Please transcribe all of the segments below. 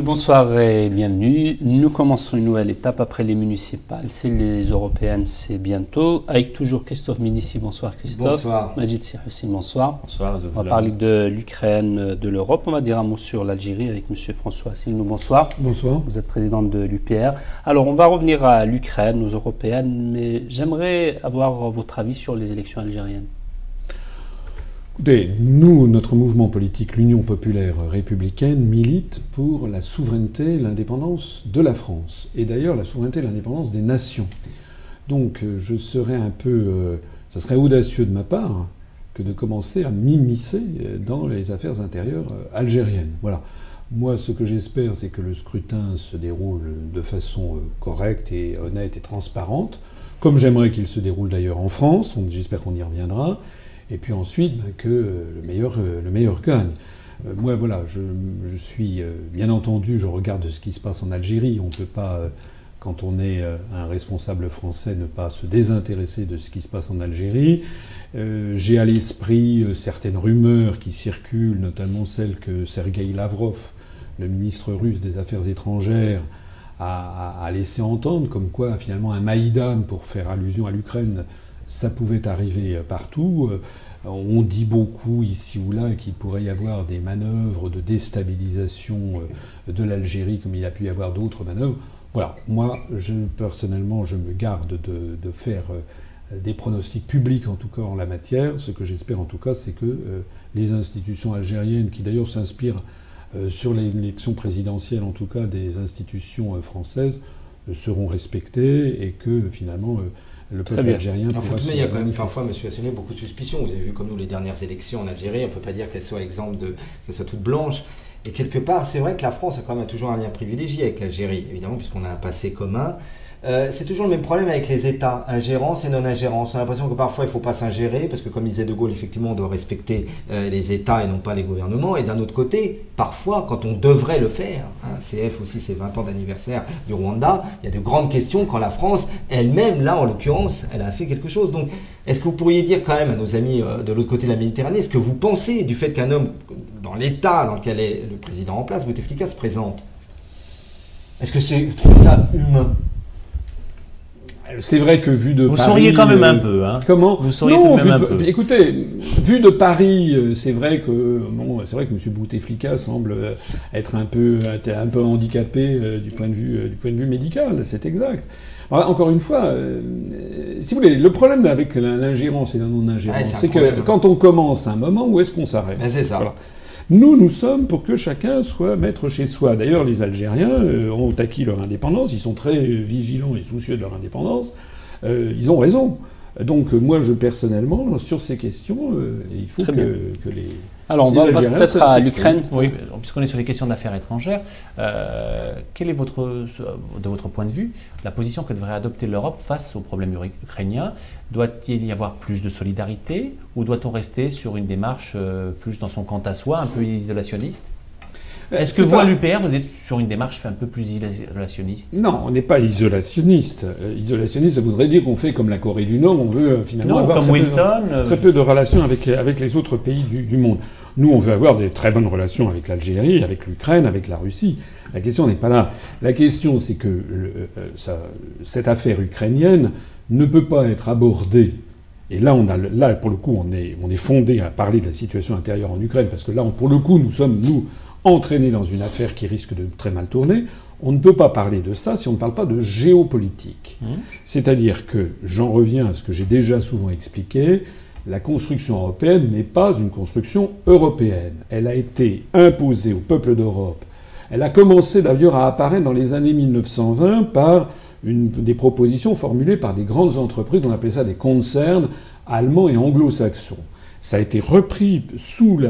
Bonsoir et bienvenue. Nous commençons une nouvelle étape après les municipales. C'est les européennes, c'est bientôt. Avec toujours Christophe Médici. Bonsoir Christophe. Bonsoir. Majid Sirhussi, bonsoir. Bonsoir On va parler de l'Ukraine, de l'Europe. On va dire un mot sur l'Algérie avec M. François Asselineau. Bonsoir. Bonsoir. Vous êtes président de l'UPR. Alors, on va revenir à l'Ukraine, aux européennes, mais j'aimerais avoir votre avis sur les élections algériennes. Écoutez, nous, notre mouvement politique, l'Union populaire républicaine, milite pour la souveraineté et l'indépendance de la France. Et d'ailleurs, la souveraineté et l'indépendance des nations. Donc, euh, je serais un peu. Euh, ça serait audacieux de ma part que de commencer à m'immiscer dans les affaires intérieures euh, algériennes. Voilà. Moi, ce que j'espère, c'est que le scrutin se déroule de façon correcte et honnête et transparente, comme j'aimerais qu'il se déroule d'ailleurs en France. J'espère qu'on y reviendra et puis ensuite ben, que euh, le meilleur, euh, le meilleur gagne. Euh, moi, voilà, je, suis bien entendu, je regarde ce qui se passe en Algérie. On ne peut pas, quand on est un responsable français, ne pas se désintéresser de ce qui se passe en Algérie. J'ai à l'esprit certaines rumeurs qui circulent, notamment celle que Sergei Lavrov, le ministre russe des Affaires étrangères, a, a laissé entendre, comme quoi finalement un Maïdan, pour faire allusion à l'Ukraine, ça pouvait arriver partout. On dit beaucoup ici ou là qu'il pourrait y avoir des manœuvres de déstabilisation euh, de l'Algérie comme il a pu y avoir d'autres manœuvres. Voilà, moi, je, personnellement, je me garde de, faire euh, des pronostics publics, en tout cas en la matière. Ce que j'espère, en tout cas, c'est que euh, les institutions algériennes, qui d'ailleurs s'inspirent sur l'élection présidentielle, en tout cas des institutions françaises, seront respectées et que finalement le peuple algérien. il y a quand même parfois, M. Asselineau, beaucoup de suspicions. Vous avez vu comme nous les dernières élections en Algérie, on ne peut pas dire qu'elles soient exemples de qu'elles soient toutes blanches. Et quelque part, c'est vrai que la France a quand même toujours un lien privilégié avec l'Algérie, évidemment, puisqu'on a un passé commun. Euh, c'est toujours le même problème avec les États, ingérence et non-ingérence. On a l'impression que parfois il ne faut pas s'ingérer, parce que comme disait De Gaulle, effectivement, on doit respecter euh, les États et non pas les gouvernements. Et d'un autre côté, parfois, quand on devrait le faire, hein, CF aussi c'est 20 ans d'anniversaire du Rwanda, il y a de grandes questions quand la France elle-même, là en l'occurrence, elle a fait quelque chose. Donc, est-ce que vous pourriez dire quand même à nos amis euh, de l'autre côté de la Méditerranée, ce que vous pensez du fait qu'un homme, dans l'État dans lequel est le président en place, Bouteflika, se présente? Est-ce que c'est, vous trouvez ça humain? C'est vrai que vu de vous Paris... Vous souriez quand même un euh, peu, hein Comment Vous souriez quand même un peu. Écoutez, vu de Paris, euh, c'est vrai que bon, c'est vrai que M. Bouteflika semble euh, être un peu, un peu handicapé du point de vue, du point de vue médical, c'est exact. encore une fois, si vous voulez, le problème avec l'ingérence et la non-ingérence, c'est que quand on commence un moment, où est-ce qu'on s'arrête? Ben, C'est ça. Nous, nous sommes pour que chacun soit maître chez soi. D'ailleurs, les Algériens euh, ont acquis leur indépendance, ils sont très vigilants et soucieux de leur indépendance. Euh, ils ont raison. Donc moi, je personnellement, sur ces questions, euh, il faut que, que, les alors, on va passer peut-être à l'Ukraine. Oui, puisqu'on est sur les questions d'affaires étrangères, euh, quelle est votre, de votre point de vue la position que devrait adopter l'Europe face aux problèmes ukrainiens? Doit-il y avoir plus de solidarité ou doit-on rester sur une démarche euh, plus dans son quant à soi, un peu isolationniste? Euh, est-ce que vous, à l'UPR, vous êtes sur une démarche un peu plus isolationniste? Non, on n'est pas isolationniste. Euh, isolationniste, ça voudrait dire qu'on fait comme la Corée du Nord, on veut euh, finalement avoir très, peu, de, très peu de relations avec, avec les autres pays du, monde. Nous, on veut avoir des très bonnes relations avec l'Algérie, avec l'Ukraine, avec la Russie. La question n'est pas là. La question, c'est que ça, cette affaire ukrainienne ne peut pas être abordée et là, on a, là, pour le coup, on est, on est fondé à parler de la situation intérieure en Ukraine, parce que là, pour le coup, nous sommes, nous, entraîné dans une affaire qui risque de très mal tourner, on ne peut pas parler de ça si on ne parle pas de géopolitique. Mmh. C'est-à-dire que, j'en reviens à ce que j'ai déjà souvent expliqué, la construction européenne n'est pas une construction européenne. Elle a été imposée au peuple d'Europe. Elle a commencé d'ailleurs à apparaître dans les années 1920 par des propositions formulées par des grandes entreprises, on appelait ça des concerns allemands et anglo-saxons. Ça a été repris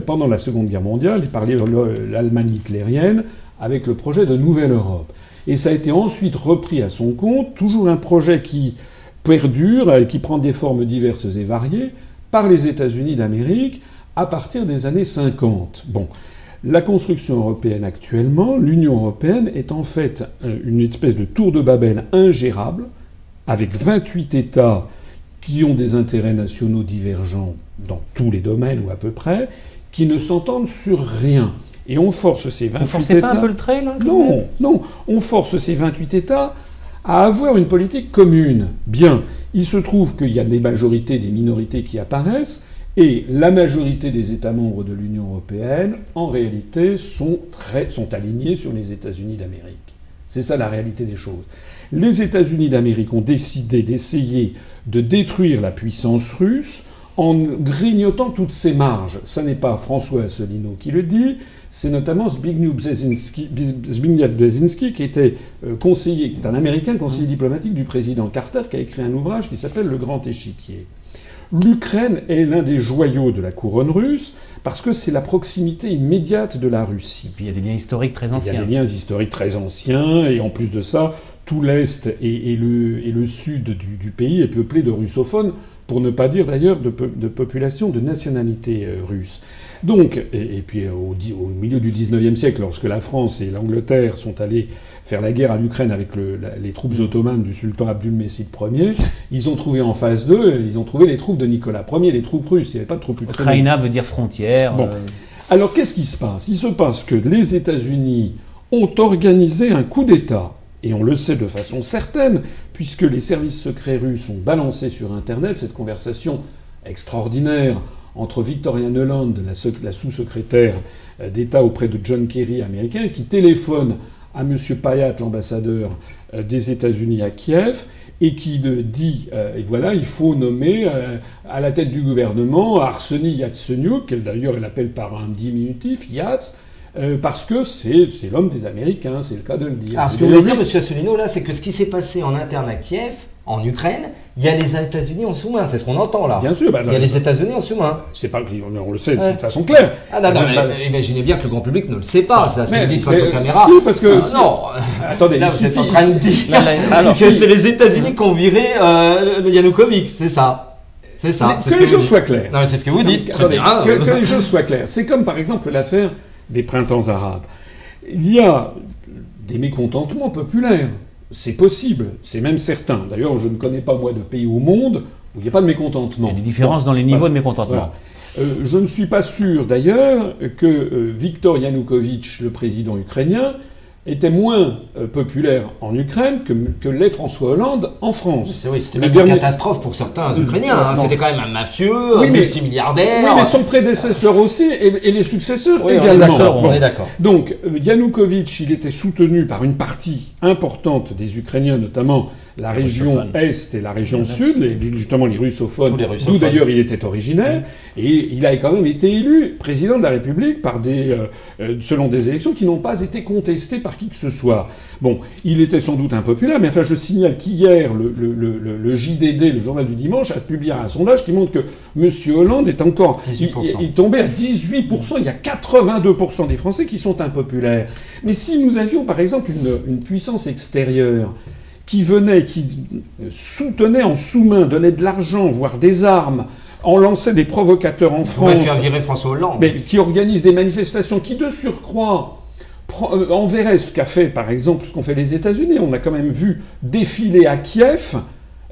pendant la Seconde Guerre mondiale par l'Allemagne hitlérienne avec le projet de Nouvelle Europe. Et ça a été ensuite repris à son compte, toujours un projet qui perdure, qui prend des formes diverses et variées, par les États-Unis d'Amérique à partir des années 50. Bon. La construction européenne actuellement, l'Union européenne est en fait euh, une espèce de tour de Babel ingérable, avec 28 États qui ont des intérêts nationaux divergents dans tous les domaines ou à peu près, qui ne s'entendent sur rien. Et on force ces 28 Vous forcez pas un peu le trait, là Non, non. On force ces 28 États à avoir une politique commune. Bien. Il se trouve qu'il y a des majorités, des minorités qui apparaissent, et la majorité des États membres de l'Union européenne, en réalité, sont, alignés sur les États-Unis d'Amérique. C'est ça la réalité des choses. Les États-Unis d'Amérique ont décidé d'essayer de détruire la puissance russe en grignotant toutes ses marges. Ce n'est pas François Asselineau qui le dit, c'est notamment Zbigniew Brzezinski, qui était euh, conseiller, qui est un Américain conseiller diplomatique du président Carter, qui a écrit un ouvrage qui s'appelle Le Grand Échiquier. L'Ukraine est l'un des joyaux de la couronne russe parce que c'est la proximité immédiate de la Russie. puis il y a des liens historiques très anciens. Il y a des liens historiques très anciens et en plus de ça, tout l'est et, le, sud du, pays est peuplé de russophones, pour ne pas dire d'ailleurs de, de populations de nationalité euh, russe. Donc, et, puis au, au, milieu du XIXe siècle, lorsque la France et l'Angleterre sont allés faire la guerre à l'Ukraine avec les troupes ottomanes du sultan Abdulmessid Ier, ils ont trouvé en face d'eux, ils ont trouvé les troupes de Nicolas Ier, les troupes russes. Il n'y avait pas de troupes ukrainiennes. Ukraina veut dire frontière. Bon. Euh. Alors qu'est-ce qui se passe? Il se passe que les États-Unis ont organisé un coup d'État. Et on le sait de façon certaine, puisque les services secrets russes ont balancé sur Internet cette conversation extraordinaire entre Victoria Nuland, la, sous-secrétaire euh, d'État auprès de John Kerry américain, qui téléphone à M. Payat, l'ambassadeur euh, des États-Unis à Kiev, et qui dit, euh, et voilà, il faut nommer à la tête du gouvernement Arseny Yatsenyuk, qu'elle d'ailleurs elle appelle par un diminutif, Yats, parce que c'est l'homme des Américains, c'est le cas de le dire. Alors ce que vous voulez dire, M. Asselineau, là, c'est que ce qui s'est passé en interne à Kiev, en Ukraine, il y a les États-Unis en sous-main. C'est ce qu'on entend là. Bien sûr. Bah, il y a les États-Unis en sous-main. C'est pas on le sait de façon claire. Ah non, non, mais, imaginez bien que le grand public ne le sait pas. C'est ce que vous dites face aux caméras. Si, parce que. Ah, non. Attendez. Là, vous êtes en train de dire que c'est les États-Unis qui ont viré euh, Yanukovych. C'est ça. C'est ça. Que, les choses soient claires. Non, mais c'est ce que vous dites. Très bien. Que, que les choses soient claires. C'est comme par exemple l'affaire des printemps arabes. Il y a des mécontentements populaires. C'est possible, c'est même certain. D'ailleurs, je ne connais pas, moi, de pays au monde où il n'y a pas de mécontentement. Il y a des différences dans les niveaux de mécontentement. Euh, je ne suis pas sûr, d'ailleurs, que euh, Viktor Yanukovych, le président ukrainien, était moins euh, populaire en Ukraine que, que l'est François Hollande en France. Oui, c'était même une catastrophe pour certains Ukrainiens. Hein. C'était quand même un mafieux, un multimilliardaire. Oui, mais son prédécesseur aussi et, les successeurs également. On est d'accord. Donc, Yanukovych, il était soutenu par une partie importante des Ukrainiens, notamment la région Est et la région Sud, justement les russophones, d'où d'ailleurs il était originaire, et il a quand même été élu président de la République par des, euh, euh, selon des élections qui n'ont pas été contestées par qui que ce soit. Bon, il était sans doute impopulaire, mais enfin je signale qu'hier, le, le, le, JDD, le journal du dimanche, a publié un sondage qui montre que M. Hollande est encore... Il, il, tombait à 18%, il y a 82% des Français qui sont impopulaires. Mais si nous avions par exemple une, une puissance extérieure, qui venaient, qui soutenaient en sous-main, donnaient de l'argent, voire des armes, en lançait des provocateurs en France. faire virer François Hollande. Mais qui organisent des manifestations qui, de surcroît, euh, enverraient ce qu'a fait, par exemple, ce qu'ont fait les États-Unis. On a quand même vu défiler à Kiev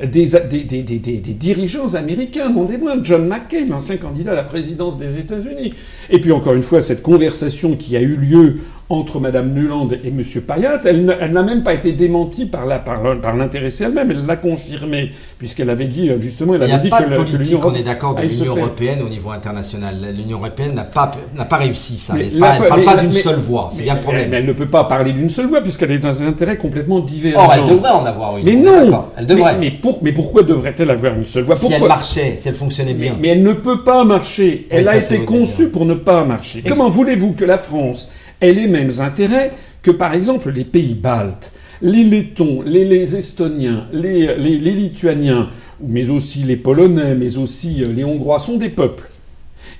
des, des, des, des dirigeants américains, moindres. John McCain, ancien candidat à la présidence des États-Unis. Et puis, encore une fois, cette conversation qui a eu lieu entre Mme Nuland et M. Payat, elle, n'a même pas été démentie par, la, par, par l'intéressée elle-même, elle l'a confirmée, puisqu'elle avait dit, euh, justement, elle avait dit que... Il n'y a pas de politique, on est d'accord, de l'Union Européenne au niveau international. L'Union Européenne n'a pas, n'a pas réussi ça, elle ne parle pas d'une seule voix, c'est bien le problème. Mais elle ne peut pas parler d'une seule voix, puisqu'elle a des intérêts complètement divergents. Or, elle devrait en avoir une. Mais non Elle devrait. Mais, pour, mais pourquoi devrait-elle avoir une seule voix? Si elle marchait, si elle fonctionnait bien. Mais, elle ne peut pas marcher. Elle a été conçue pour ne pas marcher. Comment voulez-vous que la France ait les mêmes intérêts que par exemple les pays baltes, les Lettons, les, Estoniens, les, Lituaniens, mais aussi les Polonais, mais aussi euh, les Hongrois, sont des peuples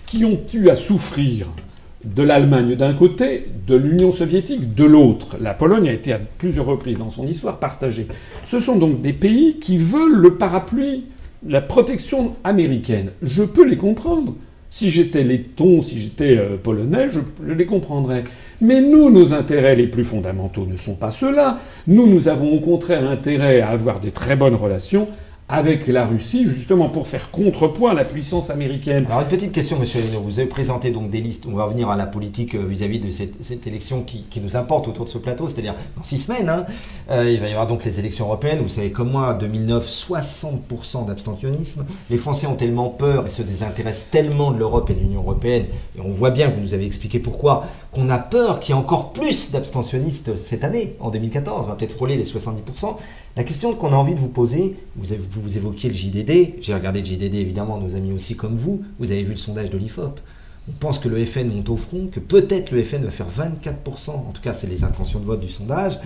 qui ont eu à souffrir de l'Allemagne d'un côté, de l'Union soviétique de l'autre. La Pologne a été à plusieurs reprises dans son histoire partagée. Ce sont donc des pays qui veulent le parapluie, la protection américaine. Je peux les comprendre. Si j'étais letton, si j'étais euh, polonais, je, les comprendrais. Mais nous, nos intérêts les plus fondamentaux ne sont pas ceux-là. Nous, nous avons au contraire intérêt à avoir des très bonnes relations avec la Russie, justement pour faire contrepoids à la puissance américaine. Alors une petite question, Monsieur Leno. Vous avez présenté donc des listes. On va revenir à la politique euh, vis-à-vis de cette, élection qui, nous importe autour de ce plateau, c'est-à-dire dans six semaines. Hein. Euh, il va y avoir donc les élections européennes. Vous savez comme moi, 2009, 60% d'abstentionnisme. Les Français ont tellement peur et se désintéressent tellement de l'Europe et de l'Union européenne, et on voit bien que vous nous avez expliqué pourquoi, qu'on a peur qu'il y ait encore plus d'abstentionnistes cette année, en 2014. On va peut-être frôler les 70%. La question qu'on a envie de vous poser, vous, vous évoquiez le JDD, j'ai regardé le JDD évidemment, nos amis aussi comme vous, vous avez vu le sondage de l'IFOP. On pense que le FN monte au front, que peut-être le FN va faire 24%, en tout cas c'est les intentions de vote du sondage.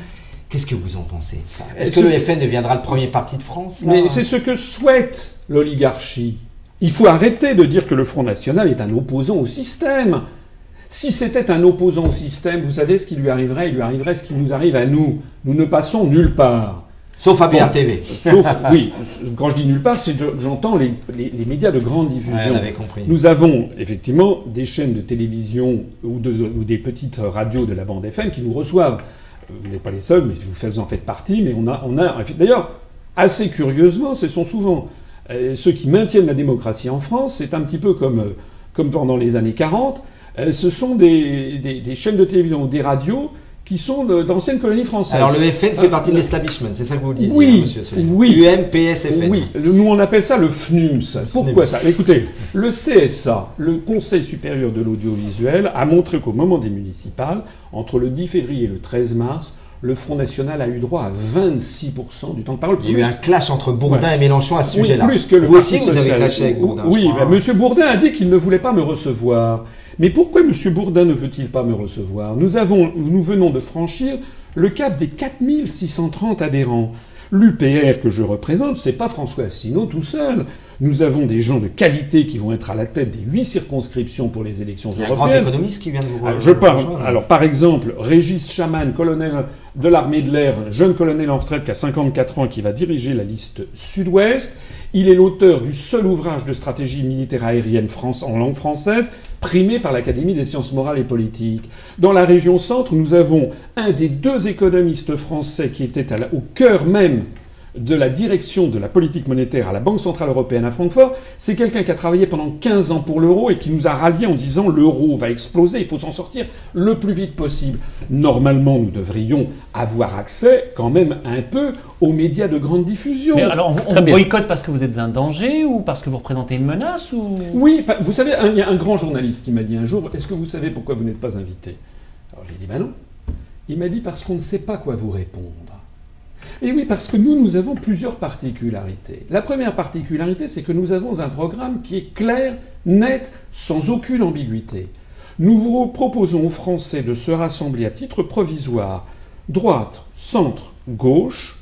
Qu'est-ce que vous en pensez de ça? Est-ce que le FN deviendra le premier parti de France Mais c'est ce que souhaite l'oligarchie. Il faut arrêter de dire que le Front National est un opposant au système. Si c'était un opposant au système, vous savez ce qui lui arriverait? Il lui arriverait ce qui nous arrive à nous. Nous ne passons nulle part. Sauf à BRTV. Sauf, oui, quand je dis nulle part, c'est j'entends les, les, médias de grande diffusion. compris. Nous avons effectivement des chaînes de télévision ou, ou, des petites radios de la bande FM qui nous reçoivent. Euh, vous n'êtes pas les seuls, mais vous en faites partie. Mais on a, on a d'ailleurs, assez curieusement, ce sont souvent euh, ceux qui maintiennent la démocratie en France. C'est un petit peu comme, euh, comme pendant les années 40. ce sont des, des, des chaînes de télévision ou des radios qui sont d'anciennes colonies françaises. Alors le FN fait partie de l'establishment, c'est ça que vous dites, oui, monsieur Oui, UMPSFN. Oui, nous on appelle ça le FNUMS. Pourquoi ça? Écoutez, le CSA, le Conseil supérieur de l'audiovisuel, a montré qu'au moment des municipales, entre le 10 février et le 13 mars, le Front National a eu droit à 26% du temps de parole. Il y a eu un clash entre Bourdin et Mélenchon à ce sujet-là. plus que le vous aussi, vous avez clashé avec Bourdin. Oui, ben, Monsieur Bourdin a dit qu'il ne voulait pas me recevoir. Mais pourquoi M. Bourdin ne veut-il pas me recevoir? Nous, avons, nous venons de franchir le cap des 4630 adhérents. L'UPR que je représente, c'est pas François Asselineau tout seul. Nous avons des gens de qualité qui vont être à la tête des huit circonscriptions pour les élections européennes. Il y a un grand économiste qui vient de vous ah, Je parle. Alors, par exemple, Régis Chaman, colonel de l'armée de l'air, jeune colonel en retraite qui a 54 ans, qui va diriger la liste Sud-Ouest. Il est l'auteur du seul ouvrage de stratégie militaire aérienne France, en langue française, primé par l'Académie des sciences morales et politiques. Dans la région centre, nous avons un des deux économistes français qui était au cœur même de la direction de la politique monétaire à la Banque Centrale Européenne à Francfort, c'est quelqu'un qui a travaillé pendant 15 ans pour l'euro et qui nous a ralliés en disant l'euro va exploser, il faut s'en sortir le plus vite possible. Normalement, nous devrions avoir accès quand même un peu aux médias de grande diffusion. alors, on, vous boycotte parce que vous êtes un danger ou parce que vous représentez une menace ou... Oui, vous savez, il y a un grand journaliste qui m'a dit un jour, est-ce que vous savez pourquoi vous n'êtes pas invité? Alors j'ai dit, ben non. Il m'a dit parce qu'on ne sait pas quoi vous répondre. Et oui, parce que nous, nous avons plusieurs particularités. La première particularité, c'est que nous avons un programme qui est clair, net, sans aucune ambiguïté. Nous vous proposons aux Français de se rassembler à titre provisoire, droite, centre, gauche,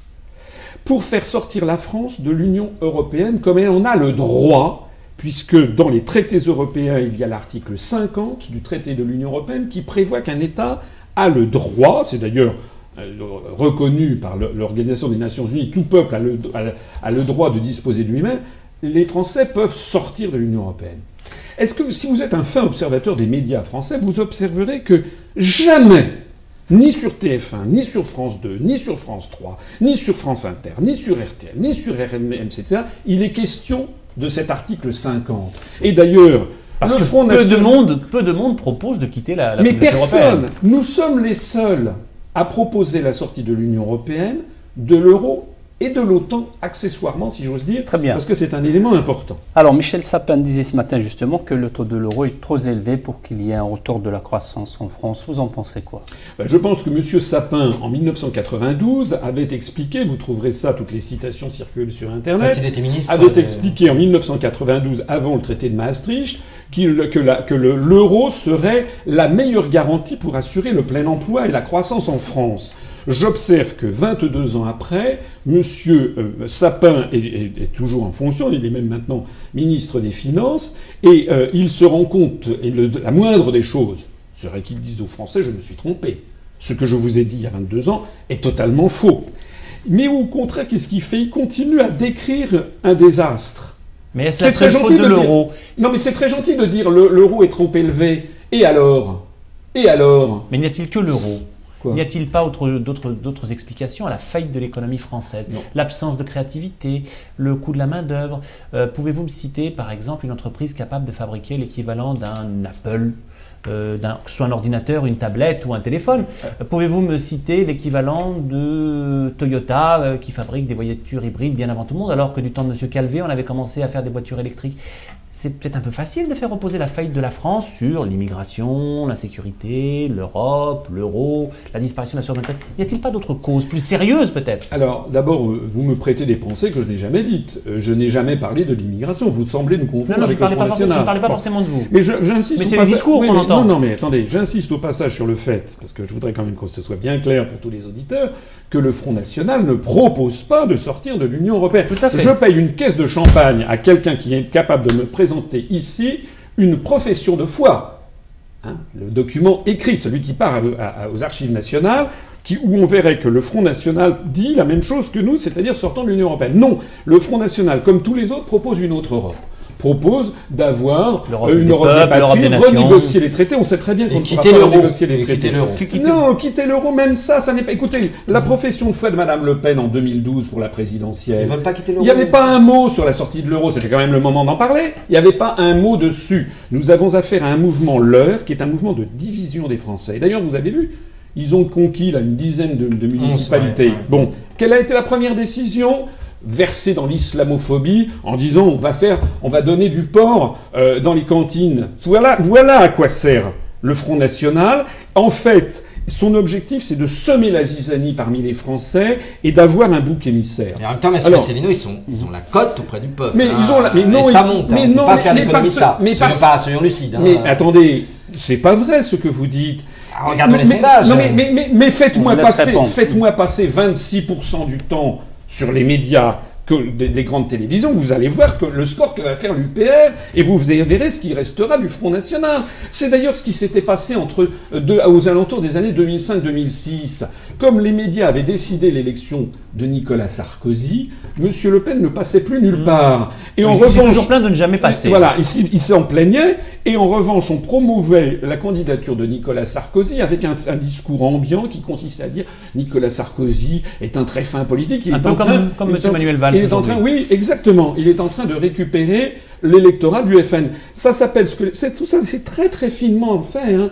pour faire sortir la France de l'Union européenne comme elle en a le droit, puisque dans les traités européens, il y a l'article 50 du traité de l'Union européenne qui prévoit qu'un État a le droit, c'est d'ailleurs reconnu par l'Organisation des Nations Unies, tout peuple a le, droit de disposer de lui-même, les Français peuvent sortir de l'Union européenne. Est-ce que si vous êtes un fin observateur des médias français, vous observerez que jamais, ni sur TF1, ni sur France 2, ni sur France 3, ni sur France Inter, ni sur RTL, ni sur RMC, il est question de cet article 50. Et d'ailleurs, parce que peu, de monde, peu de monde propose de quitter la, la Mais personne. Nous sommes les seuls a proposé la sortie de l'Union européenne, de l'euro et de l'OTAN, accessoirement, si j'ose dire. Très bien. Parce que c'est un élément important. Alors, Michel Sapin disait ce matin justement que le taux de l'euro est trop élevé pour qu'il y ait un retour de la croissance en France. Vous en pensez quoi? Ben, Je pense que M. Sapin, en 1992, avait expliqué, vous trouverez ça, toutes les citations circulent sur Internet, il était ministre, avait expliqué en 1992, avant le traité de Maastricht, que l'euro serait la meilleure garantie pour assurer le plein emploi et la croissance en France. J'observe que 22 ans après, M. Euh, Sapin est, toujours en fonction, il est même maintenant ministre des Finances, et euh, il se rend compte, et la moindre des choses serait qu'il dise aux Français, je me suis trompé. Ce que je vous ai dit il y a 22 ans est totalement faux. Mais au contraire, qu'est-ce qu'il fait? Il continue à décrire un désastre. Mais c'est très gentil de, l'euro? Non, mais c'est très gentil de dire l'euro est trop élevé. Et alors? Et alors? Mais n'y a-t-il que l'euro? N'y a-t-il pas d'autres explications à la faillite de l'économie française L'absence de créativité, le coût de la main-d'œuvre. Euh, pouvez-vous me citer, par exemple, une entreprise capable de fabriquer l'équivalent d'un Apple? Euh, que ce soit un ordinateur, une tablette ou un téléphone. Euh, pouvez-vous me citer l'équivalent de Toyota euh, qui fabrique des voitures hybrides bien avant tout le monde, alors que du temps de M. Calvé, on avait commencé à faire des voitures électriques? C'est peut-être un peu facile de faire reposer la faillite de la France sur l'immigration, l'insécurité, l'Europe, l'euro, la disparition de la souveraineté. Y a-t-il pas d'autres causes plus sérieuses peut-être? Alors d'abord, vous me prêtez des pensées que je n'ai jamais dites. Je n'ai jamais parlé de l'immigration. Vous semblez nous confondre non, avec je National. Je ne parlais pas forcément de vous. Mais j'insiste. Mais c'est le discours qu'on entend. Non, non, mais attendez, j'insiste au passage sur le fait, parce que je voudrais quand même que ce soit bien clair pour tous les auditeurs, que le Front National ne propose pas de sortir de l'Union européenne. Tout à fait. Je paye une caisse de champagne à quelqu'un qui est capable de me présenter ici une profession de foi. Hein, le document écrit, celui qui part aux archives nationales, qui, où on verrait que le Front National dit la même chose que nous, c'est-à-dire sortant de l'Union européenne. Non, le Front National, comme tous les autres, propose une autre Europe propose d'avoir une Europe des, patries, renégocier les traités. On sait très bien qu'on ne pourra pas renégocier les traités. Non, quitter l'euro, même ça, ça n'est pas. Écoutez, la profession de foi de Madame Le Pen en 2012 pour la présidentielle. Ils veulent pas quitter l'euro. Il n'y avait pas un mot sur la sortie de l'euro. C'était quand même le moment d'en parler. Il n'y avait pas un mot dessus. Nous avons affaire à un mouvement l'heure qui est un mouvement de division des Français. D'ailleurs, vous avez vu. Ils ont conquis là, une dizaine de, municipalités. Bon, quelle a été la première décision? Versé dans l'islamophobie en disant on va faire, on va donner du porc euh, dans les cantines. Voilà, voilà à quoi sert le Front National. En fait, son objectif, c'est de semer la zizanie parmi les Français et d'avoir un bouc émissaire. Et en même temps, M. Asselineau, ils, sont, ils ont la cote auprès du peuple. Mais ils ont la, mais hein. non, ça monte. Mais hein. non, pas faire l'économie de ça. Mais pas, soyons lucides. Hein. Mais attendez, c'est pas vrai ce que vous dites. Ah, regardons les sondages. Non, mais, mais, mais faites-moi passer, faites-moi passer 26% du temps sur les médias que des, grandes télévisions, vous allez voir que le score que va faire l'UPR, et vous verrez ce qui restera du Front National. C'est d'ailleurs ce qui s'était passé entre euh, aux alentours des années 2005-2006. Comme les médias avaient décidé l'élection de Nicolas Sarkozy, M. Le Pen ne passait plus nulle mmh. part. Et en revanche, toujours plein de ne jamais passer. Voilà, il, il s'en plaignait. Et en revanche, on promouvait la candidature de Nicolas Sarkozy avec un, discours ambiant qui consistait à dire Nicolas Sarkozy est un très fin politique. Il un est peu en comme, train, comme M. Manuel Valls. Il est en train, oui, exactement. Il est en train de récupérer l'électorat du FN. Ça s'appelle ce que c'est tout ça, c'est très très finement fait. Hein.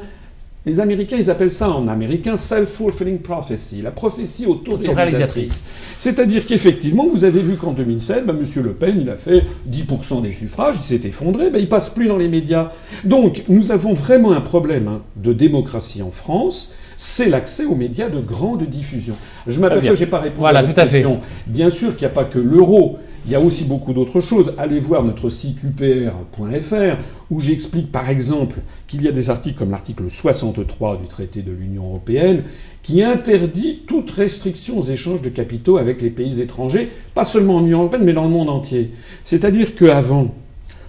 Les Américains, ils appellent ça en américain self-fulfilling prophecy, la prophétie auto-réalisatrice. C'est-à-dire qu'effectivement, vous avez vu qu'en 2007, bah, M. Le Pen, il a fait 10% des suffrages, il s'est effondré, bah, il passe plus dans les médias. Donc, nous avons vraiment un problème hein, de démocratie en France c'est l'accès aux médias de grande diffusion. Je m'aperçois que j'ai pas répondu voilà, à à question. Fait. Bien sûr qu'il n'y a pas que l'euro. Il y a aussi beaucoup d'autres choses. Allez voir notre site upr.fr où j'explique par exemple qu'il y a des articles comme l'article 63 du traité de l'Union européenne qui interdit toute restriction aux échanges de capitaux avec les pays étrangers, pas seulement en Union européenne mais dans le monde entier. C'est-à-dire qu'avant,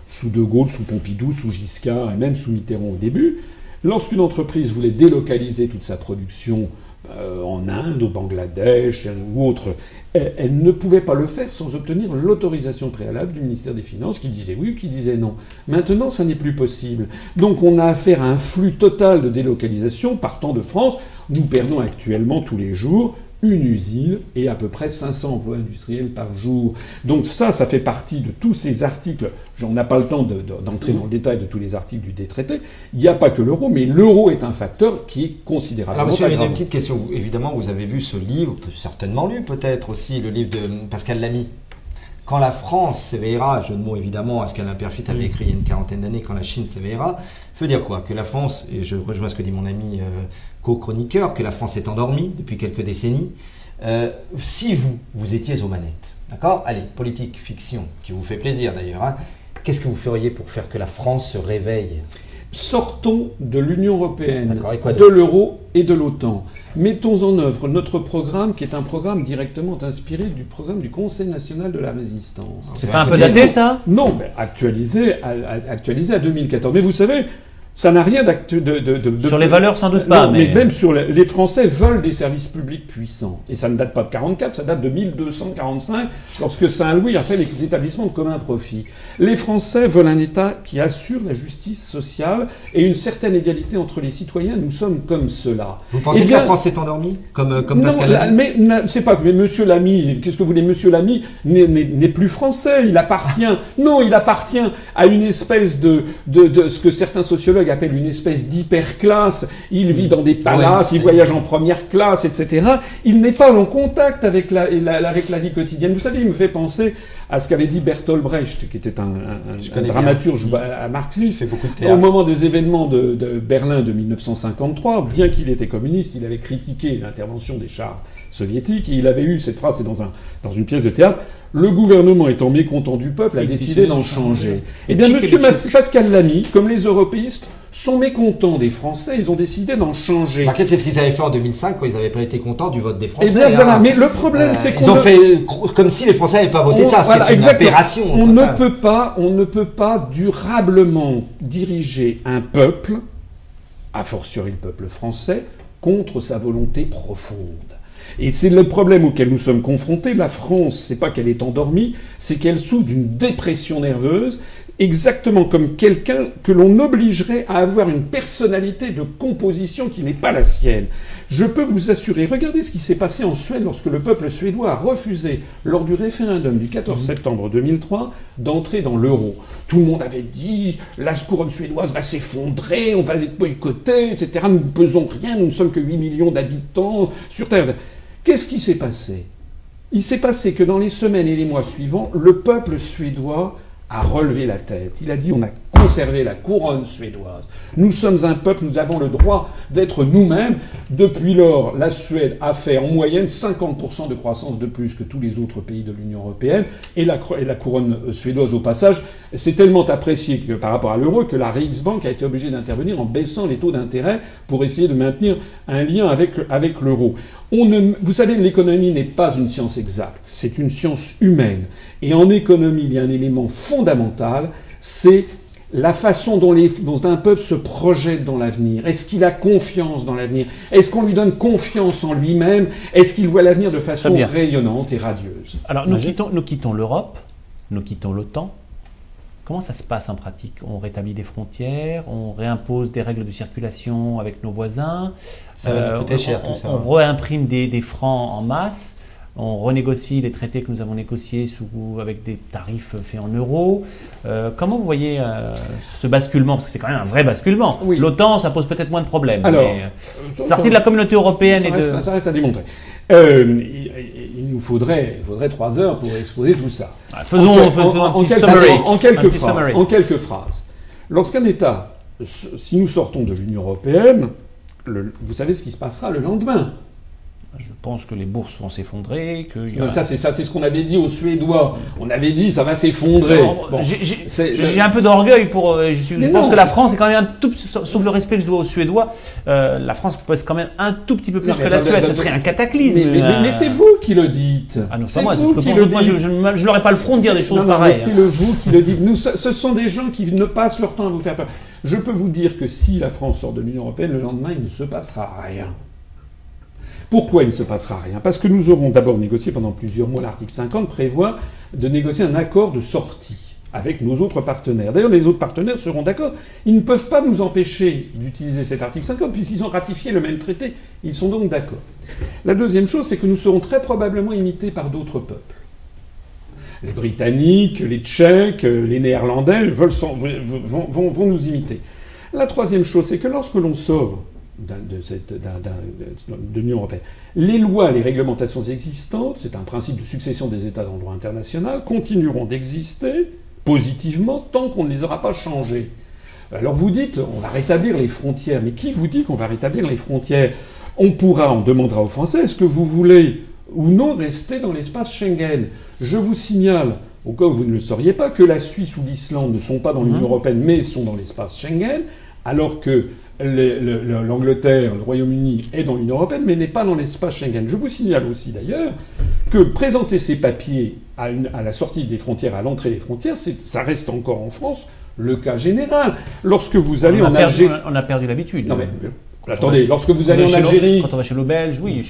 sous De Gaulle, sous Pompidou, sous Giscard et même sous Mitterrand au début, lorsqu'une entreprise voulait délocaliser toute sa production euh, en Inde, au Bangladesh ou autre, elle, ne pouvait pas le faire sans obtenir l'autorisation préalable du ministère des Finances qui disait oui ou qui disait non. Maintenant, ça n'est plus possible. Donc on a affaire à un flux total de délocalisation partant de France. Nous perdons actuellement tous les jours une usine et à peu près 500 emplois industriels par jour. Donc ça, ça fait partie de tous ces articles. On n'a pas le temps d'entrer dans le détail de tous les articles du détraité. Il n'y a pas que l'euro, mais l'euro est un facteur qui est considérable. Alors monsieur, une petite question. Évidemment, vous avez vu ce livre, certainement lu peut-être aussi, le livre de Pascal Lamy. Quand la France s'éveillera, jeu de mots évidemment, à ce qu'Alain Perfit avait écrit il y a une quarantaine d'années, quand la Chine s'éveillera, ça veut dire quoi? Que la France, et je rejoins ce que dit mon ami euh, co-chroniqueur, que la France est endormie depuis quelques décennies. Euh, si vous, vous étiez aux manettes, d'accord? Allez, politique, fiction, qui vous fait plaisir d'ailleurs, hein, qu'est-ce que vous feriez pour faire que la France se réveille? Sortons de l'Union européenne, de l'euro et de l'OTAN. Mettons en œuvre notre programme qui est un programme directement inspiré du programme du Conseil national de la résistance. C'est pas un peu daté ça? Non, mais actualisé à, actualisé à 2014. Mais vous savez, Ça n'a rien d'acte de, de, de, Sur les valeurs, sans doute pas. mais... même sur les, les, Français veulent des services publics puissants. Et ça ne date pas de 44, ça date de 1245, lorsque Saint-Louis a fait les établissements de commun profit. Les Français veulent un État qui assure la justice sociale et une certaine égalité entre les citoyens. Nous sommes comme cela. Vous pensez eh que la France s'est endormie comme, comme Pascal Lamy Mais c'est pas que mais Monsieur Lamy, qu'est-ce que vous voulez Monsieur Lamy n'est plus français. Il appartient. non, il appartient à une espèce de, de, de ce que certains sociologues appelle une espèce d'hyperclasse. Il vit dans des palaces, il voyage en première classe, etc. Il n'est pas en contact avec la, avec la vie quotidienne. Vous savez, il me fait penser à ce qu'avait dit Bertolt Brecht, qui était un, dramaturge à marxiste, au moment des événements de, de Berlin de 1953, bien qu'il était communiste, il avait critiqué l'intervention des chars soviétiques, et il avait eu cette phrase, c'est dans, un, dans une pièce de théâtre, le gouvernement étant mécontent du peuple a décidé d'en changer. Eh bien, M. Pascal Lamy, comme les européistes, sont mécontents des Français, ils ont décidé d'en changer. Bah, c'est ce qu'ils avaient fait en 2005 quand ils n'avaient pas été contents du vote des Français. Eh bien, voilà. Hein. Mais le problème, euh, c'est qu'on. Ils ont fait comme si les Français n'avaient pas voté ça, ce qui est une opération. On ne, peut pas, on ne peut pas durablement diriger un peuple, a fortiori le peuple français, contre sa volonté profonde. Et c'est le problème auquel nous sommes confrontés. La France, c'est pas qu'elle est endormie, c'est qu'elle souffre d'une dépression nerveuse, exactement comme quelqu'un que l'on obligerait à avoir une personnalité de composition qui n'est pas la sienne. Je peux vous assurer, regardez ce qui s'est passé en Suède lorsque le peuple suédois a refusé, lors du référendum du 14 mhm. septembre 2003, d'entrer dans l'euro. Tout le monde avait dit la couronne suédoise va s'effondrer, on va être boycotter, etc. Nous ne pesons rien, nous ne sommes que 8 millions d'habitants sur Terre. Qu'est-ce qui s'est passé? Il s'est passé que dans les semaines et les mois suivants, le peuple suédois a relevé la tête. Il a dit on a conservé la couronne suédoise. Nous sommes un peuple, nous avons le droit d'être nous-mêmes. Depuis lors, la Suède a fait en moyenne 50% de croissance de plus que tous les autres pays de l'Union européenne. Et la, couronne euh, suédoise, au passage, c'est tellement apprécié que, par rapport à l'euro que la Riksbank a été obligée d'intervenir en baissant les taux d'intérêt pour essayer de maintenir un lien avec l'euro. vous savez, l'économie n'est pas une science exacte, c'est une science humaine. Et en économie, il y a un élément fondamental, c'est la façon dont, les, dont, un peuple se projette dans l'avenir. Est-ce qu'il a confiance dans l'avenir? Est-ce qu'on lui donne confiance en lui-même? Est-ce qu'il voit l'avenir de façon rayonnante et radieuse? Alors nous quittons, nous quittons l'Europe, nous quittons l'OTAN. Comment ça se passe en pratique? On rétablit des frontières, on réimpose des règles de circulation avec nos voisins. Ça va coûter cher tout ça. On réimprime des, des francs en masse on renégocie les traités que nous avons négociés sous, avec des tarifs faits en euros. Euh, comment vous voyez euh, ce basculement? Parce que c'est quand même un vrai basculement. L'OTAN, ça pose peut-être moins de problèmes. Alors, mais, euh, sortir de la communauté européenne et de... Ça reste à démontrer. il, nous faudrait, il faudrait trois heures pour exposer tout ça. Ah, faisons, en, faisons en, en, quelques phrases, en quelques phrases. Lorsqu'un État, si nous sortons de l'Union européenne, vous savez ce qui se passera le lendemain je pense que les bourses vont s'effondrer. Que Ça, c'est ça, c'est ce qu'on avait dit aux Suédois. On avait dit ça va s'effondrer. J'ai un peu d'orgueil pour. Euh, je, pense que la France est quand même un tout, sauf le respect que je dois aux Suédois, euh, la France pèse quand même un tout petit peu plus que la Suède. Ce serait un cataclysme. Mais, euh. c'est vous qui le dites. Ah non, c'est moi. moi, je, n'aurais pas le front de dire des choses pareilles. C'est le vous qui le dites. Nous, ce sont des gens qui ne passent leur temps à vous faire peur. Je peux vous dire que si la France sort de l'Union européenne, le lendemain, il ne se passera rien. Pourquoi il ne se passera rien? Parce que nous aurons d'abord négocié pendant plusieurs mois, l'article 50 prévoit de négocier un accord de sortie avec nos autres partenaires. D'ailleurs, les autres partenaires seront d'accord. Ils ne peuvent pas nous empêcher d'utiliser cet article 50 puisqu'ils ont ratifié le même traité. Ils sont donc d'accord. La deuxième chose, c'est que nous serons très probablement imités par d'autres peuples. Les Britanniques, les Tchèques, les Néerlandais vont nous imiter. La troisième chose, c'est que lorsque l'on sort de, l'Union européenne. Les lois, les réglementations existantes, c'est un principe de succession des États dans le droit international, continueront d'exister positivement tant qu'on ne les aura pas changées. Alors vous dites, on va rétablir les frontières, mais qui vous dit qu'on va rétablir les frontières? On pourra, on demandera aux Français, est-ce que vous voulez ou non rester dans l'espace Schengen? Je vous signale, au cas où vous ne le sauriez pas, que la Suisse ou l'Islande ne sont pas dans l'Union mmh. européenne, mais sont dans l'espace Schengen, alors que l'Angleterre, le Royaume-Uni est dans l'Union européenne, mais n'est pas dans l'espace Schengen. Je vous signale aussi d'ailleurs que présenter ces papiers à, la sortie des frontières, à l'entrée des frontières, ça reste encore en France le cas général. Lorsque vous allez en Algérie. On a perdu l'habitude. Non, mais. Attendez, lorsque vous allez en Algérie. Quand on va chez le Belge, oui.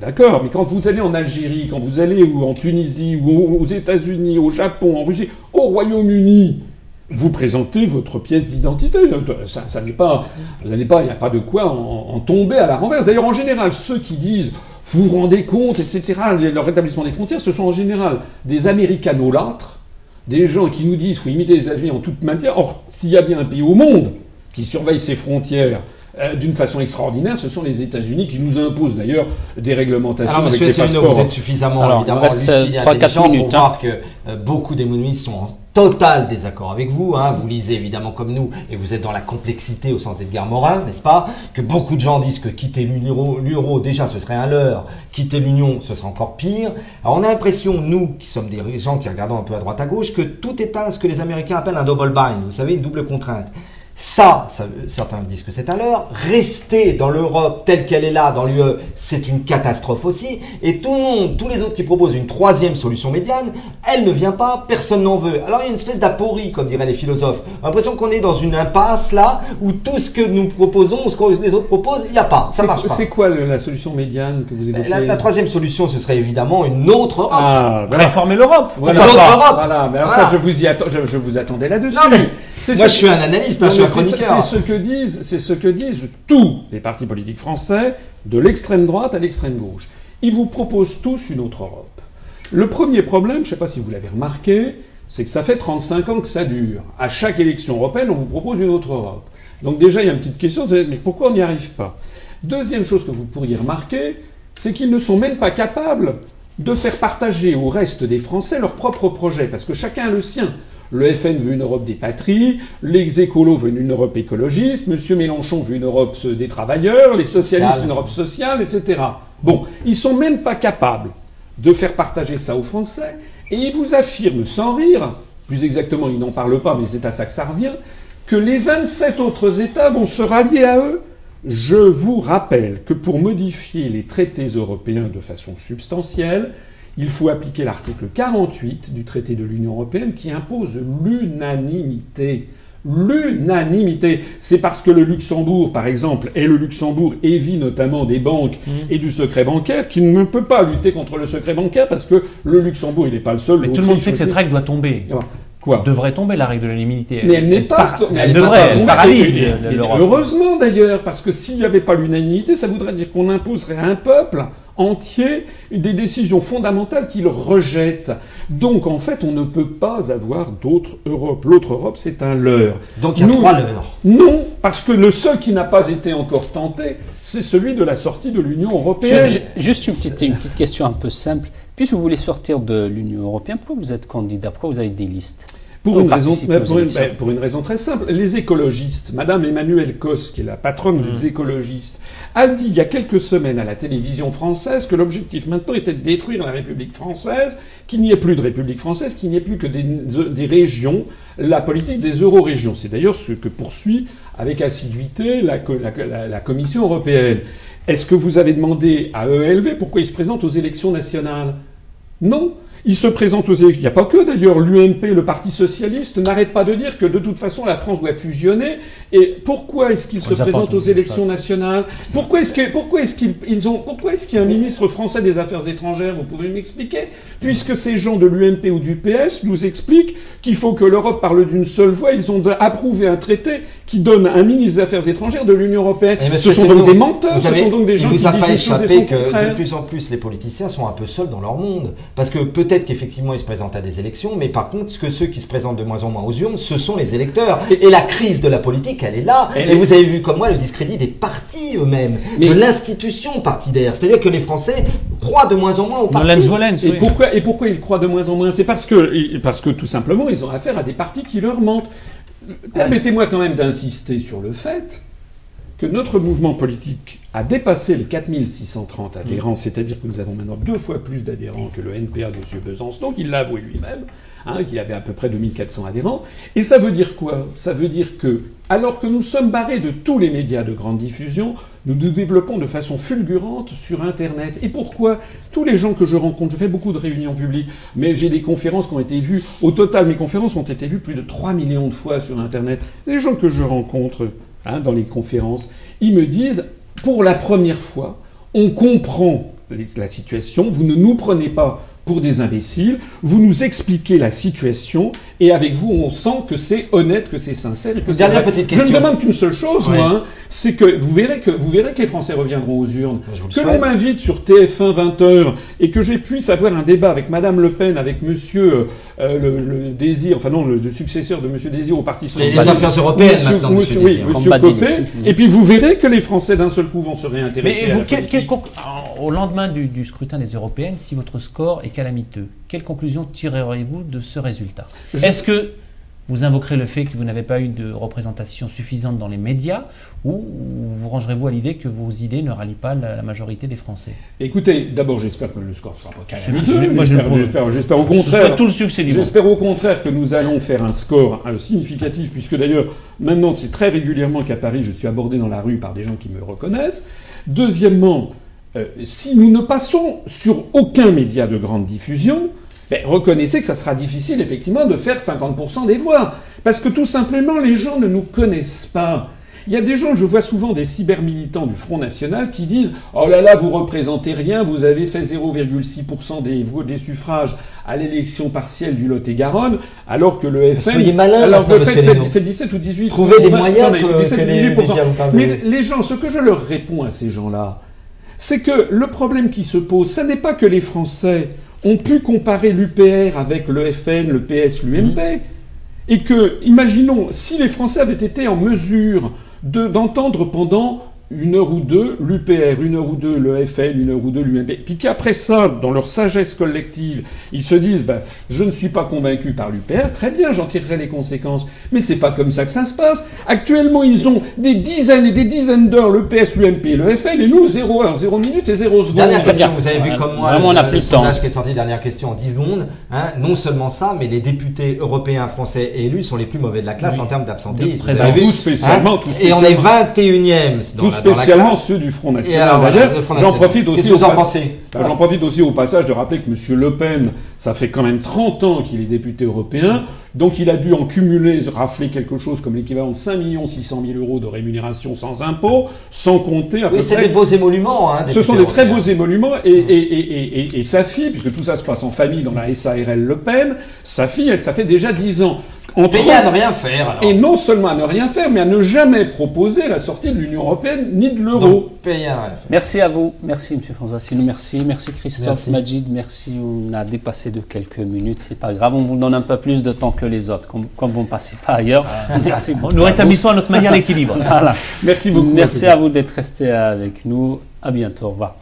D'accord, mais quand vous allez en Algérie, quand vous allez ou en Tunisie, ou aux États-Unis, au Japon, en Russie, au Royaume-Uni, vous présentez votre pièce d'identité. Ça, ça n'est pas, il n'y a pas de quoi en, tomber à la renverse. D'ailleurs, en général, ceux qui disent vous vous rendez compte, etc., le rétablissement des frontières, ce sont en général des américanolâtres, des gens qui nous disent faut imiter les États-Unis en toute matière. Or, s'il y a bien un pays au monde qui surveille ses frontières euh, d'une façon extraordinaire, ce sont les États-Unis qui nous imposent d'ailleurs des réglementations. Alors, Monsieur Asselineau, vous êtes suffisamment évidemment lucide et intelligent pour hein. voir que euh, beaucoup d'économistes sont en total désaccord avec vous. Hein. Vous lisez évidemment comme nous et vous êtes dans la complexité au sens guerres morales, n'est-ce pas? Que beaucoup de gens disent que quitter l'euro, déjà, ce serait un leurre. Quitter l'Union, ce serait encore pire. Alors, on a l'impression, nous, qui sommes des gens qui regardons un peu à droite à gauche, que tout est un, ce que les Américains appellent un double bind. Vous savez, une double contrainte. Ça, certains disent que c'est à l'heure. Rester dans l'Europe telle qu'elle est là, dans l'UE, c'est une catastrophe aussi. Et tout le monde, tous les autres qui proposent une troisième solution médiane, elle ne vient pas, personne n'en veut. Alors il y a une espèce d'aporie, comme diraient les philosophes. L'impression qu'on est dans une impasse là, où tout ce que nous proposons, ce que les autres proposent, il n'y a pas. Ça marche pas. C'est quoi la solution médiane que vous évoquez la, troisième solution, ce serait évidemment une autre Europe. Ah, Réformer l'Europe. Voilà. Une autre Europe. Voilà. Mais alors ça, je vous, y je, vous attendais là-dessus. Moi, je suis un analyste, hein, je suis un chroniqueur. C'est ce que disent, c'est ce que disent tous les partis politiques français, de l'extrême droite à l'extrême gauche. Ils vous proposent tous une autre Europe. Le premier problème, je ne sais pas si vous l'avez remarqué, c'est que ça fait 35 ans que ça dure. À chaque élection européenne, on vous propose une autre Europe. Donc déjà, il y a une petite question, mais pourquoi on n'y arrive pas? Deuxième chose que vous pourriez remarquer, c'est qu'ils ne sont même pas capables de faire partager au reste des Français leur propre projet, parce que chacun a le sien. Le FN veut une Europe des patries, les écolos veulent une Europe écologiste, M. Mélenchon veut une Europe des travailleurs, les socialistes une Europe sociale, etc. Bon, ils sont même pas capables de faire partager ça aux Français, et ils vous affirment sans rire, plus exactement ils n'en parlent pas, mais c'est à ça que ça revient, que les 27 autres États vont se rallier à eux. Je vous rappelle que pour modifier les traités européens de façon substantielle, il faut appliquer l'article 48 du traité de l'Union européenne qui impose l'unanimité. L'unanimité. C'est parce que le Luxembourg, par exemple, est le Luxembourg et vit notamment des banques mmh. et du secret bancaire qu'il ne peut pas lutter contre le secret bancaire parce que le Luxembourg, il n'est pas le seul. Mais tout le monde sait que cette règle doit tomber. Quoi Devrait tomber la règle de l'unanimité. Mais elle n'est pas. elle, devrait. Elle paralyse. Heureusement d'ailleurs, parce que s'il n'y avait pas l'unanimité, ça voudrait dire qu'on imposerait à un peuple entier des décisions fondamentales qu'il rejette. Donc en fait, on ne peut pas avoir d'autre Europe. L'autre Europe, c'est un leurre. Donc il y a trois leurres. Non, parce que le seul qui n'a pas été encore tenté, c'est celui de la sortie de l'Union européenne. juste une petite, une petite question un peu simple. Puisque vous voulez sortir de l'Union européenne, pourquoi vous êtes candidat? Pourquoi vous avez des listes? Pour une, raison, pour, une, raison, très simple. Les écologistes, Madame Emmanuelle Cos, qui est la patronne mmh. des écologistes, a dit il y a quelques semaines à la télévision française que l'objectif maintenant était de détruire la République française, qu'il n'y ait plus de République française, qu'il n'y ait plus que des, régions, la politique des euro-régions. C'est d'ailleurs ce que poursuit avec assiduité la, la Commission européenne. Est-ce que vous avez demandé à ELV pourquoi il se présente aux élections nationales? Non. Il se présente aux élections. Il n'y a pas que d'ailleurs l'UMP, le Parti socialiste, n'arrête pas de dire que de toute façon la France doit fusionner. Et pourquoi est-ce qu'il se présente aux élections nationales? Pourquoi est-ce que pourquoi est-ce qu'ils ont pourquoi est-ce qu'il y a un ministre français des Affaires étrangères? Vous pouvez m'expliquer? Puisque ces gens de l'UMP ou du PS nous expliquent qu'il faut que l'Europe parle d'une seule voix. Ils ont approuvé un traité qui donne un ministre des Affaires étrangères de l'Union européenne. Ce sont donc des menteurs. ce sont donc des gens qui disent pas échappé que de plus en plus les politiciens sont un peu seuls dans leur monde, parce que peut peut-être qu'effectivement ils se présentent à des élections, mais par contre, ce que ceux qui se présentent de moins en moins aux urnes, ce sont les électeurs. Et, la crise de la politique, elle est là. Et, vous avez vu comme moi le discrédit des partis eux-mêmes, de l'institution partidaire. C'est-à-dire que les Français croient de moins en moins aux partis. et, pourquoi, et pourquoi ils croient de moins en moins? C'est parce que, parce que tout simplement, ils ont affaire à des partis qui leur mentent. Permettez-moi quand même d'insister sur le fait que notre mouvement politique a dépassé les 4630 adhérents, c'est-à-dire que nous avons maintenant deux fois plus d'adhérents que le NPA de M. Besançon, il l'a avoué lui-même, hein, qu'il avait à peu près 2400 adhérents. Et ça veut dire quoi? Ça veut dire que, alors que nous sommes barrés de tous les médias de grande diffusion, nous nous développons de façon fulgurante sur Internet. Et pourquoi? Tous les gens que je rencontre, je fais beaucoup de réunions publiques, mais j'ai des conférences qui ont été vues. Au total, mes conférences ont été vues plus de 3 millions de fois sur Internet. Les gens que je rencontre hein, dans les conférences, ils me disent, pour la première fois, on comprend la situation, vous ne nous prenez pas pour des imbéciles, vous nous expliquez la situation, et avec vous, on sent que c'est honnête, que c'est sincère. Et que Dernière petite question. Je ne demande qu'une seule chose, moi, hein, c'est que vous verrez que vous verrez que les Français reviendront aux urnes, que l'on m'invite sur TF1 20h et que j'ai puisse avoir un débat avec Madame Le Pen, avec Monsieur euh, le, Désir, enfin non, le, successeur de Monsieur Désir au Parti socialiste. Les affaires européennes monsieur, maintenant, Monsieur, oui, Monsieur Copé. Et puis vous verrez que les Français d'un seul coup vont se réintéresser. Mais vous, quel, au lendemain du, du scrutin des européennes, si votre score est calamiteux, quelle conclusion tirerez-vous de ce résultat? Est-ce que vous invoquerez le fait que vous n'avez pas eu de représentation suffisante dans les médias ou vous rangerez-vous à l'idée que vos idées ne rallient pas la, majorité des Français? Écoutez, d'abord j'espère que le score sera pas calamiteux. Moi j'espère au contraire. tout le succès J'espère au contraire que nous allons faire un score euh, significatif puisque d'ailleurs maintenant c'est très régulièrement qu'à Paris je suis abordé dans la rue par des gens qui me reconnaissent. Deuxièmement, euh, si nous ne passons sur aucun média de grande diffusion, ben, reconnaissez que ça sera difficile effectivement de faire 50% des voix. Parce que tout simplement, les gens ne nous connaissent pas. Il y a des gens, je vois souvent des cybermilitants du Front National qui disent Oh là là, vous représentez rien, vous avez fait 0,6% des, des suffrages à l'élection partielle du Lot-et-Garonne, alors que le FN. Soyez malin, alors que le fait, fait, 17 ou 18 Trouvez des moyens que, Mais les gens, ce que je leur réponds à ces gens-là, c'est que le problème qui se pose, ce n'est pas que les Français ont pu comparer l'UPR avec le FN, le PS, l'UMP, mmh. et que, imaginons, si les Français avaient été en mesure d'entendre pendant une heure ou deux l'UPR, une heure ou deux le FN, une heure ou deux l'UMP, puis qu'après ça, dans leur sagesse collective, ils se disent ben, je ne suis pas convaincu par l'UPR, très bien, j'en tirerai les conséquences. Mais c'est pas comme ça que ça se passe. Actuellement, ils ont des dizaines et des dizaines d'heures le PS, l'UMP et le FN, et nous, 0 heure, 0 minute et 0 seconde. Dernière question, vous avez vu comme moi le, le, sondage qui est sorti, dernière question en 10 secondes. Hein, non seulement ça, mais les députés européens, français et élus sont les plus mauvais de la classe en termes d'absentéisme. Tout spécialement, hein, Et on est 21e dans spécialement ceux du Front National. D'ailleurs, j'en profite aussi. Vous en pensez J'en profite aussi au passage de rappeler que M. Le Pen, ça fait quand même 30 ans qu'il est député européen. Donc il a dû en cumuler, rafler quelque chose comme l'équivalent de 5 600 000 euros de rémunération sans impôt, sans compter à oui, c'est des beaux émoluments. Hein, Ce sont des très beaux émoluments. Et, et, et, et, sa fille, puisque tout ça se passe en famille dans la SARL Le Pen, sa fille, elle, ça fait déjà 10 ans. On paye à ne rien faire. Et non seulement à ne rien faire, mais à ne jamais proposer la sortie de l'Union européenne ni de l'euro. Merci à vous. Merci, M. François Sinou. Merci. Merci, Christophe Majid. Merci. On a dépassé de quelques minutes. C'est pas grave. On vous donne un peu plus de temps que les autres, comme, vous ne passez pas ailleurs. Ah. Merci Nous rétablissons à notre manière l'équilibre. Merci beaucoup. Merci à vous d'être resté avec nous. À bientôt. Au revoir.